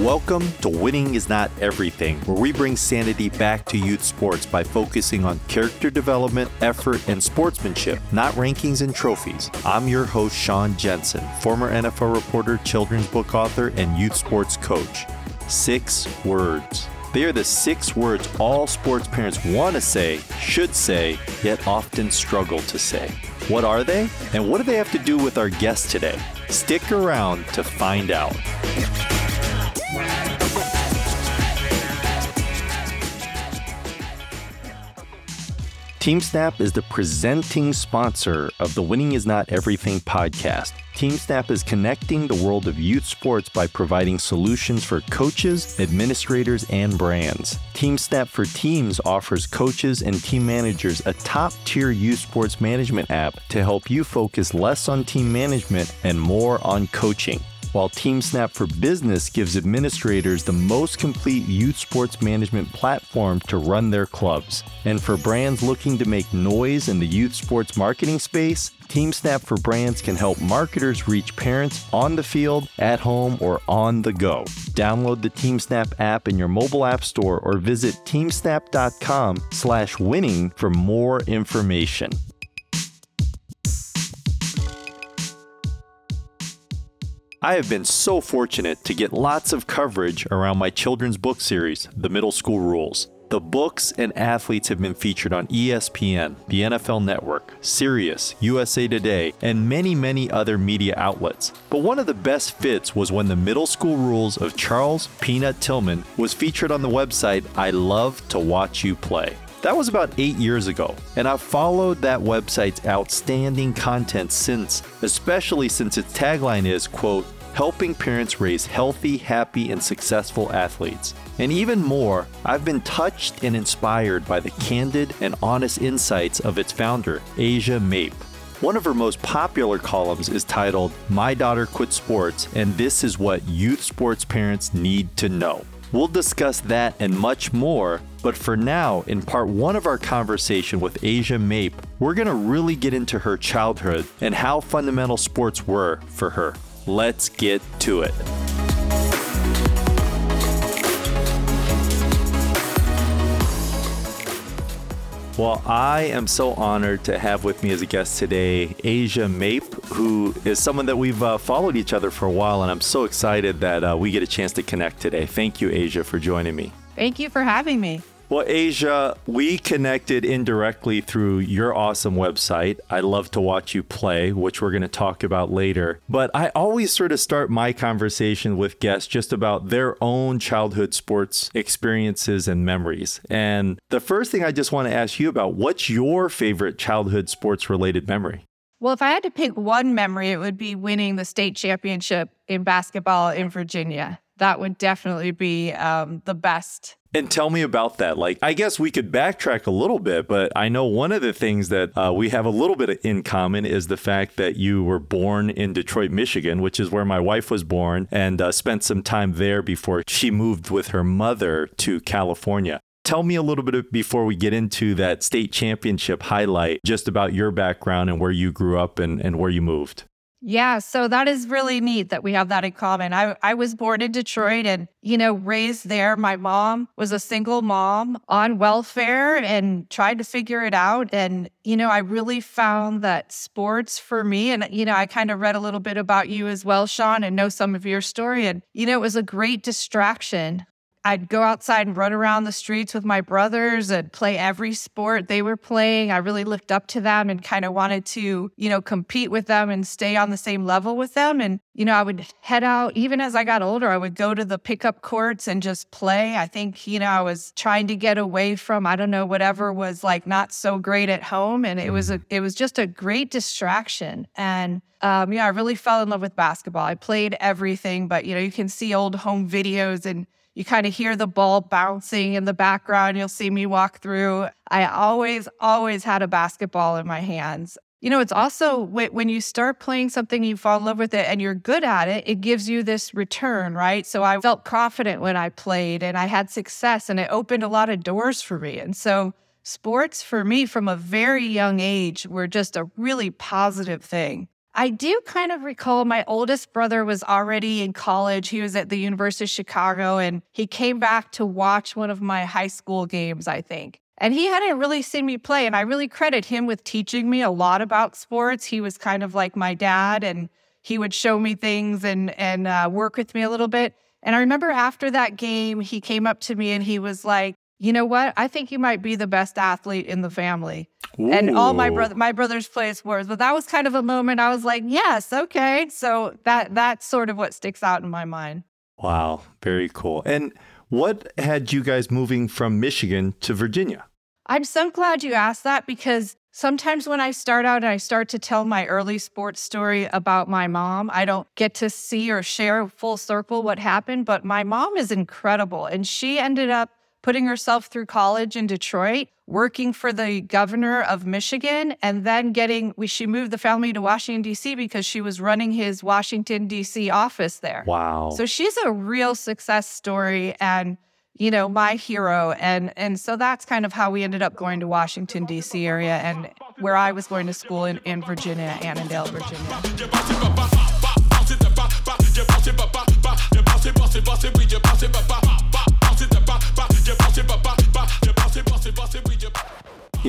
Welcome to Winning is Not Everything, where we bring sanity back to youth sports by focusing on character development, effort, and sportsmanship, not rankings and trophies. I'm your host, Sean Jensen, former NFL reporter, children's book author, and youth sports coach. Six words. They are the six words all sports parents want to say, should say, yet often struggle to say. What are they? And what do they have to do with our guest today? Stick around to find out. TeamSnap is the presenting sponsor of the Winning is Not Everything podcast. TeamSnap is connecting the world of youth sports by providing solutions for coaches, administrators, and brands. TeamSnap for Teams offers coaches and team managers a top tier youth sports management app to help you focus less on team management and more on coaching while TeamSnap for Business gives administrators the most complete youth sports management platform to run their clubs. And for brands looking to make noise in the youth sports marketing space, TeamSnap for Brands can help marketers reach parents on the field, at home, or on the go. Download the TeamSnap app in your mobile app store or visit teamsnap.com/winning for more information. I have been so fortunate to get lots of coverage around my children's book series, The Middle School Rules. The books and athletes have been featured on ESPN, the NFL Network, Sirius, USA Today, and many, many other media outlets. But one of the best fits was when the middle school rules of Charles Peanut Tillman was featured on the website I Love to Watch You Play. That was about eight years ago, and I've followed that website's outstanding content since, especially since its tagline is, quote, helping parents raise healthy, happy, and successful athletes. And even more, I've been touched and inspired by the candid and honest insights of its founder, Asia Mape. One of her most popular columns is titled My Daughter Quit Sports, and this is what youth sports parents need to know. We'll discuss that and much more, but for now, in part one of our conversation with Asia Mape, we're going to really get into her childhood and how fundamental sports were for her. Let's get to it. Well, I am so honored to have with me as a guest today Asia Mape, who is someone that we've uh, followed each other for a while, and I'm so excited that uh, we get a chance to connect today. Thank you, Asia, for joining me. Thank you for having me. Well, Asia, we connected indirectly through your awesome website. I love to watch you play, which we're going to talk about later. But I always sort of start my conversation with guests just about their own childhood sports experiences and memories. And the first thing I just want to ask you about what's your favorite childhood sports related memory? Well, if I had to pick one memory, it would be winning the state championship in basketball in Virginia. That would definitely be um, the best and tell me about that. Like, I guess we could backtrack a little bit, but I know one of the things that uh, we have a little bit in common is the fact that you were born in Detroit, Michigan, which is where my wife was born, and uh, spent some time there before she moved with her mother to California. Tell me a little bit before we get into that state championship highlight, just about your background and where you grew up and, and where you moved. Yeah, so that is really neat that we have that in common. I, I was born in Detroit and, you know, raised there. My mom was a single mom on welfare and tried to figure it out. And, you know, I really found that sports for me, and, you know, I kind of read a little bit about you as well, Sean, and know some of your story. And, you know, it was a great distraction I'd go outside and run around the streets with my brothers and play every sport they were playing. I really looked up to them and kind of wanted to, you know, compete with them and stay on the same level with them. And, you know, I would head out, even as I got older, I would go to the pickup courts and just play. I think, you know, I was trying to get away from, I don't know, whatever was like not so great at home. And it was a, mm-hmm. it was just a great distraction. And, um, yeah, I really fell in love with basketball. I played everything, but, you know, you can see old home videos and, you kind of hear the ball bouncing in the background. You'll see me walk through. I always, always had a basketball in my hands. You know, it's also when you start playing something, you fall in love with it and you're good at it, it gives you this return, right? So I felt confident when I played and I had success and it opened a lot of doors for me. And so sports for me from a very young age were just a really positive thing. I do kind of recall my oldest brother was already in college. He was at the University of Chicago and he came back to watch one of my high school games, I think. And he hadn't really seen me play. And I really credit him with teaching me a lot about sports. He was kind of like my dad and he would show me things and, and uh, work with me a little bit. And I remember after that game, he came up to me and he was like, you know what? I think you might be the best athlete in the family. Ooh. And all my brother my brothers play sports, but that was kind of a moment I was like, yes, okay. So that that's sort of what sticks out in my mind. Wow, very cool. And what had you guys moving from Michigan to Virginia? I'm so glad you asked that because sometimes when I start out and I start to tell my early sports story about my mom, I don't get to see or share full circle what happened, but my mom is incredible and she ended up putting herself through college in Detroit, working for the governor of Michigan, and then getting, we, she moved the family to Washington, D.C. because she was running his Washington, D.C. office there. Wow. So she's a real success story and, you know, my hero. And, and so that's kind of how we ended up going to Washington, D.C. area and where I was going to school in, in Virginia, Annandale, Virginia.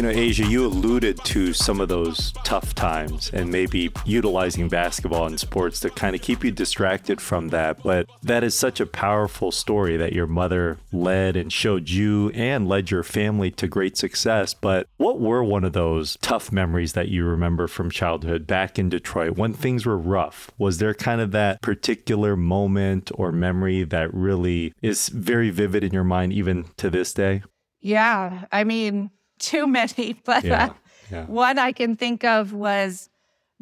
You know, Asia, you alluded to some of those tough times and maybe utilizing basketball and sports to kind of keep you distracted from that. But that is such a powerful story that your mother led and showed you and led your family to great success. But what were one of those tough memories that you remember from childhood back in Detroit when things were rough? Was there kind of that particular moment or memory that really is very vivid in your mind even to this day? Yeah. I mean, too many, but yeah, uh, yeah. one I can think of was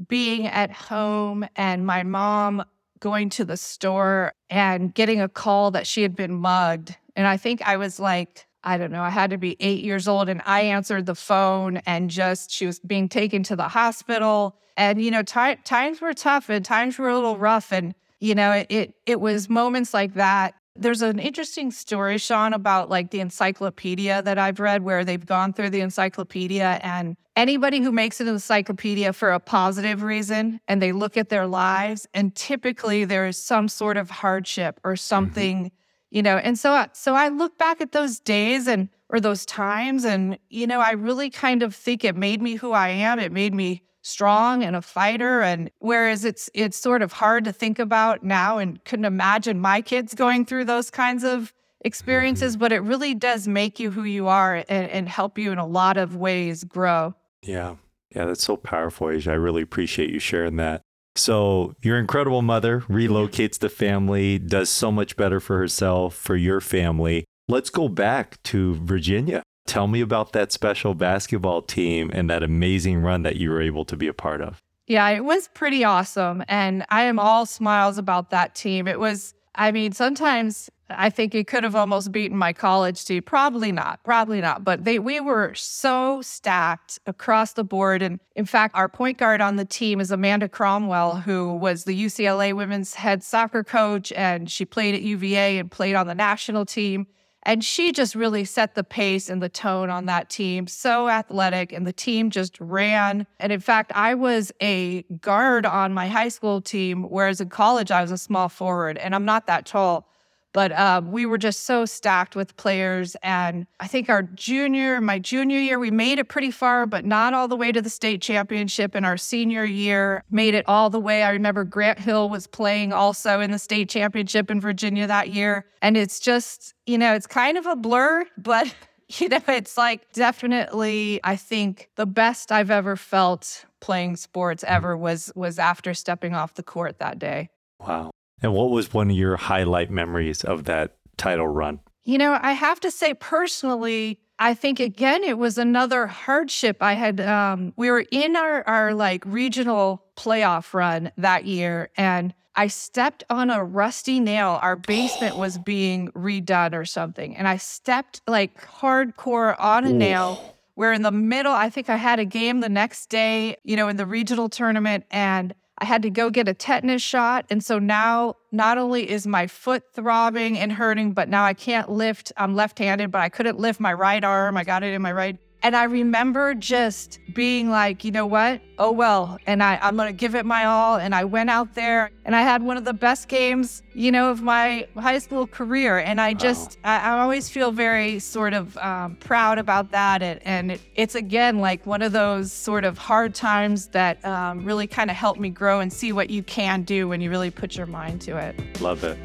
being at home and my mom going to the store and getting a call that she had been mugged. And I think I was like, I don't know, I had to be eight years old. And I answered the phone and just, she was being taken to the hospital. And, you know, t- times were tough and times were a little rough. And, you know, it, it, it was moments like that there's an interesting story, Sean, about like the encyclopedia that I've read where they've gone through the encyclopedia and anybody who makes an encyclopedia for a positive reason and they look at their lives and typically there is some sort of hardship or mm-hmm. something, mm-hmm. you know. And so so I look back at those days and or those times and you know, I really kind of think it made me who I am. It made me strong and a fighter and whereas it's it's sort of hard to think about now and couldn't imagine my kids going through those kinds of experiences mm-hmm. but it really does make you who you are and, and help you in a lot of ways grow. Yeah. Yeah that's so powerful asia. I really appreciate you sharing that. So your incredible mother relocates the family does so much better for herself for your family. Let's go back to virginia Tell me about that special basketball team and that amazing run that you were able to be a part of. Yeah, it was pretty awesome. And I am all smiles about that team. It was, I mean, sometimes I think it could have almost beaten my college team. Probably not, probably not. But they we were so stacked across the board. And in fact, our point guard on the team is Amanda Cromwell, who was the UCLA women's head soccer coach, and she played at UVA and played on the national team. And she just really set the pace and the tone on that team. So athletic, and the team just ran. And in fact, I was a guard on my high school team, whereas in college, I was a small forward, and I'm not that tall. But um, we were just so stacked with players. And I think our junior, my junior year, we made it pretty far, but not all the way to the state championship. And our senior year, made it all the way. I remember Grant Hill was playing also in the state championship in Virginia that year. And it's just, you know, it's kind of a blur, but you know, it's like definitely I think the best I've ever felt playing sports ever was was after stepping off the court that day. Wow. And what was one of your highlight memories of that title run? You know, I have to say personally, I think again it was another hardship. I had um we were in our our like regional playoff run that year and I stepped on a rusty nail. Our basement was being redone or something. And I stepped like hardcore on a Ooh. nail. We're in the middle. I think I had a game the next day, you know, in the regional tournament. And I had to go get a tetanus shot. And so now not only is my foot throbbing and hurting, but now I can't lift. I'm left handed, but I couldn't lift my right arm. I got it in my right And I remember just being like, you know what? Oh, well, and I, I'm going to give it my all. And I went out there and I had one of the best games, you know, of my high school career. And I just, wow. I, I, always feel very sort of um, proud about that. And, and it, it's again like one of those sort of hard times that um, really kind of helped me grow and see what you can do when you really put your mind to it. Love it.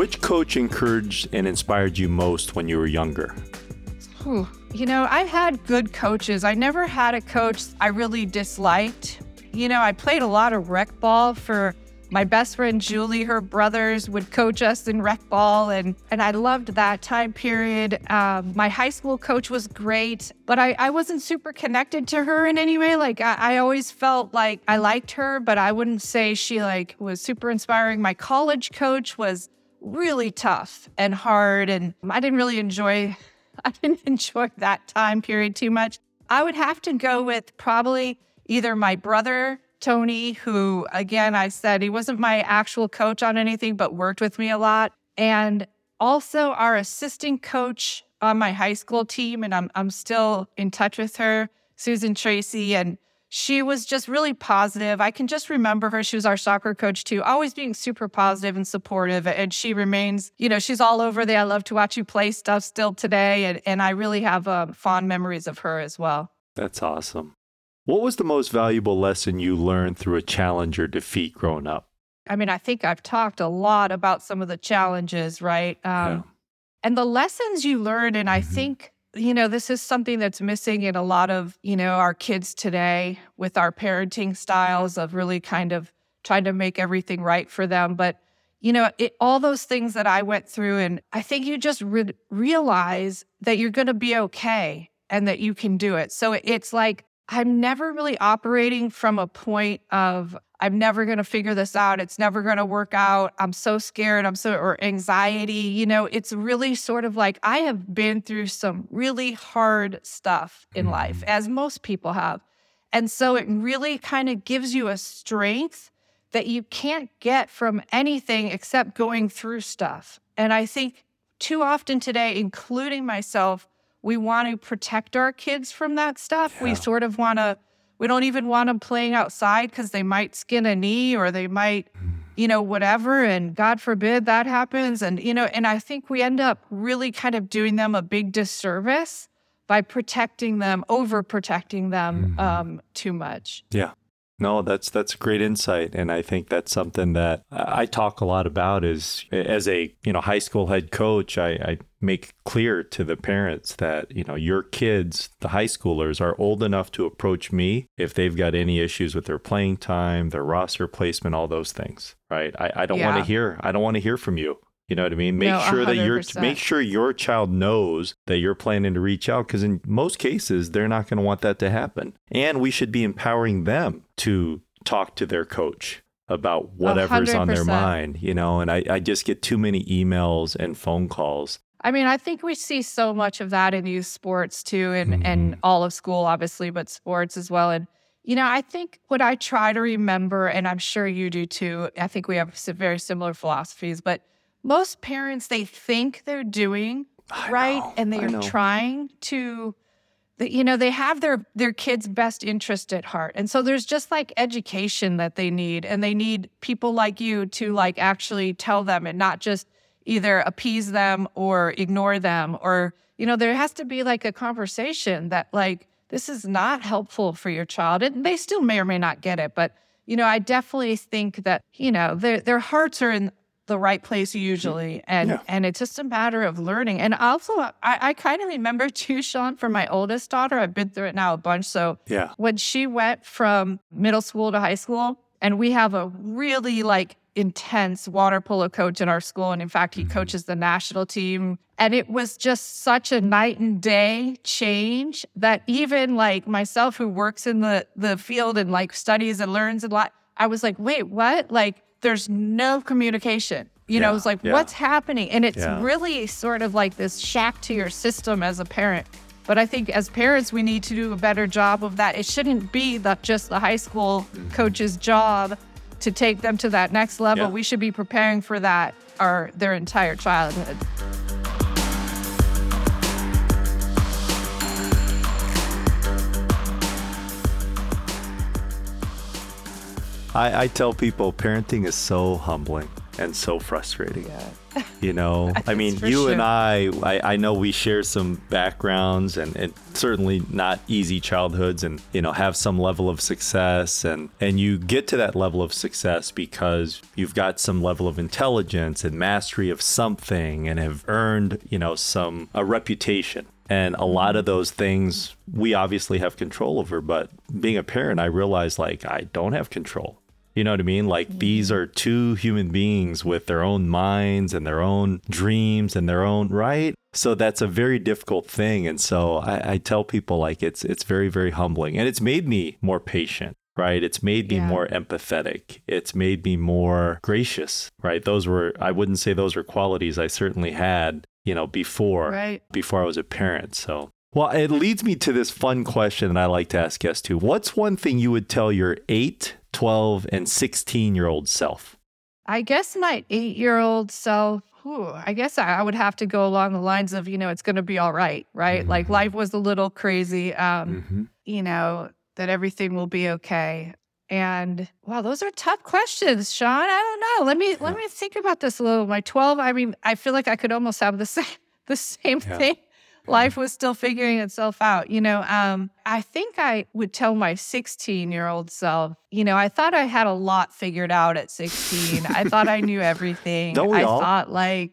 Which coach encouraged and inspired you most when you were younger? Whew. You know, I've had good coaches. I never had a coach I really disliked. You know, I played a lot of rec ball for my best friend Julie. Her brothers would coach us in rec ball, and, and I loved that time period. Um, my high school coach was great, but I, I wasn't super connected to her in any way. Like, I, I always felt like I liked her, but I wouldn't say she like was super inspiring. My college coach was really tough and hard. And I didn't really enjoy, I didn't enjoy that time period too much. I would have to go with probably either my brother, Tony, who again, I said he wasn't my actual coach on anything, but worked with me a lot. And also our assistant coach on my high school team. And I'm, I'm still in touch with her, Susan Tracy. And she was just really positive. I can just remember her. She was our soccer coach too, always being super positive and supportive. And she remains, you know, she's all over the I love to watch you play stuff still today. And, and I really have um, fond memories of her as well. That's awesome. What was the most valuable lesson you learned through a challenge or defeat growing up? I mean, I think I've talked a lot about some of the challenges, right? Um, yeah. And the lessons you learn. And I mm-hmm. think you know, this is something that's missing in a lot of, you know, our kids today with our parenting styles of really kind of trying to make everything right for them. But, you know, it, all those things that I went through, and I think you just re- realize that you're going to be okay and that you can do it. So it's like, I'm never really operating from a point of, I'm never going to figure this out. It's never going to work out. I'm so scared. I'm so, or anxiety. You know, it's really sort of like I have been through some really hard stuff in life, mm-hmm. as most people have. And so it really kind of gives you a strength that you can't get from anything except going through stuff. And I think too often today, including myself, we want to protect our kids from that stuff. Yeah. We sort of want to we don't even want them playing outside because they might skin a knee or they might, you know, whatever. And God forbid that happens. And, you know, and I think we end up really kind of doing them a big disservice by protecting them, overprotecting them mm-hmm. um, too much. Yeah. No, that's that's a great insight, and I think that's something that I talk a lot about. Is as a you know high school head coach, I, I make clear to the parents that you know your kids, the high schoolers, are old enough to approach me if they've got any issues with their playing time, their roster placement, all those things. Right? I, I don't yeah. want to hear. I don't want to hear from you. You know what I mean? Make no, sure that your make sure your child knows that you're planning to reach out because in most cases they're not going to want that to happen. And we should be empowering them to talk to their coach about whatever's 100%. on their mind, you know, and I, I just get too many emails and phone calls. I mean, I think we see so much of that in youth sports too, and, mm-hmm. and all of school, obviously, but sports as well. And you know, I think what I try to remember, and I'm sure you do too, I think we have some very similar philosophies, but most parents they think they're doing I right know, and they're trying to you know they have their their kids best interest at heart. And so there's just like education that they need and they need people like you to like actually tell them and not just either appease them or ignore them or you know there has to be like a conversation that like this is not helpful for your child. And they still may or may not get it but you know i definitely think that you know their their hearts are in the right place usually. And yeah. and it's just a matter of learning. And also i, I kind of remember too sean for my oldest daughter i've been through it now a bunch. So yeah. when she went from middle school to high school and we have a really like intense water polo coach in our school. And in fact he mm-hmm. coaches the national team. And it was just such a night and day change that even like myself who works in the the field and like studies and learns a lot i was like wait what? Like there's no communication. You yeah, know, it's like, yeah. what's happening? And it's yeah. really sort of like this shock to your system as a parent. But I think as parents, we need to do a better job of that. It shouldn't be the, just the high school mm-hmm. coach's job to take them to that next level. We should be preparing for that our their entire childhood. I, I tell people parenting is so humbling and so frustrating. You know, I mean, you and. I, I, I know we share some backgrounds and, and certainly not easy childhoods and, you know, have some level of success. And, and you get to that level of success because you've got some level of intelligence and mastery of something and have earned, you know, some, a reputation. And a lot of those things we obviously have control over. But being a parent, I realize like I don't have control. You know what I mean? Like these are two human beings with their own minds and their own dreams and their own right. So that's a very difficult thing. And so I, I tell people like it's it's very, very humbling. And it's made me more patient, right? It's made me Yeah. more empathetic. It's made me more gracious, right? Those were I wouldn't say those were qualities I certainly had, you know, before Right. before I was a parent. So well, it leads me to this fun question that I like to ask guests too. What's one thing you would tell your 8, 12, and 16 year old self? I guess my eight year old self, whew, I guess I would have to go along the lines of, you know, it's going to be all right, right? Like Mm-hmm. life was a little crazy, um, you know, that everything will be okay. And wow, those are tough questions, Sean. I don't know. Let me let me think about this a little. My 12, I mean, I feel like I could almost have the same the same Yeah. thing. Life was still figuring itself out, you know. Um, I think I would tell my 16 year old self, you know, I thought I had a lot figured out at 16. I thought I knew everything. Don't we I all? thought like,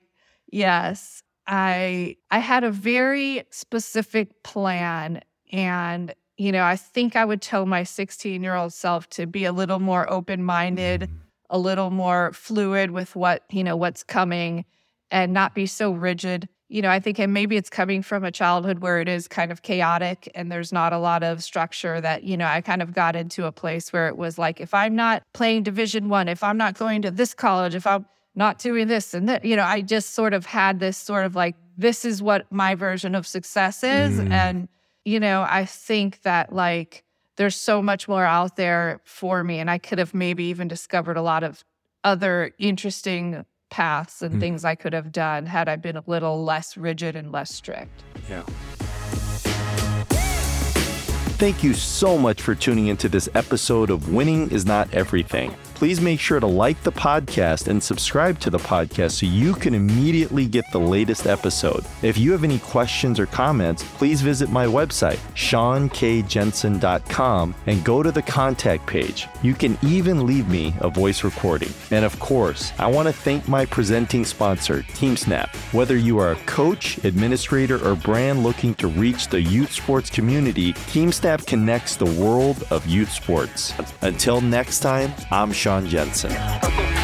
yes, I I had a very specific plan and you know, I think I would tell my 16 year old self to be a little more open minded, a little more fluid with what, you know, what's coming and not be so rigid. You know, I think, and maybe it's coming from a childhood where it is kind of chaotic and there's not a lot of structure that, you know, I kind of got into a place where it was like, if I'm not playing division one, if I'm not going to this college, if I'm not doing this and that, you know, I just sort of had this sort of like, this is what my version of success is. Mm. And, you know, I think that like there's so much more out there for me. And I could have maybe even discovered a lot of other interesting paths and Mm. things I could have done had I been a little less rigid and less strict. Yeah. Thank you so much for tuning into this episode of Winning is Not Everything. Please make sure to like the podcast and subscribe to the podcast so you can immediately get the latest episode. If you have any questions or comments, please visit my website, seankjensen.com, and go to the contact page. You can even leave me a voice recording. And of course, I want to thank my presenting sponsor, TeamSnap. Whether you are a coach, administrator, or brand looking to reach the youth sports community, TeamSnap connects the world of youth sports. Until next time, I'm Sean Jensen.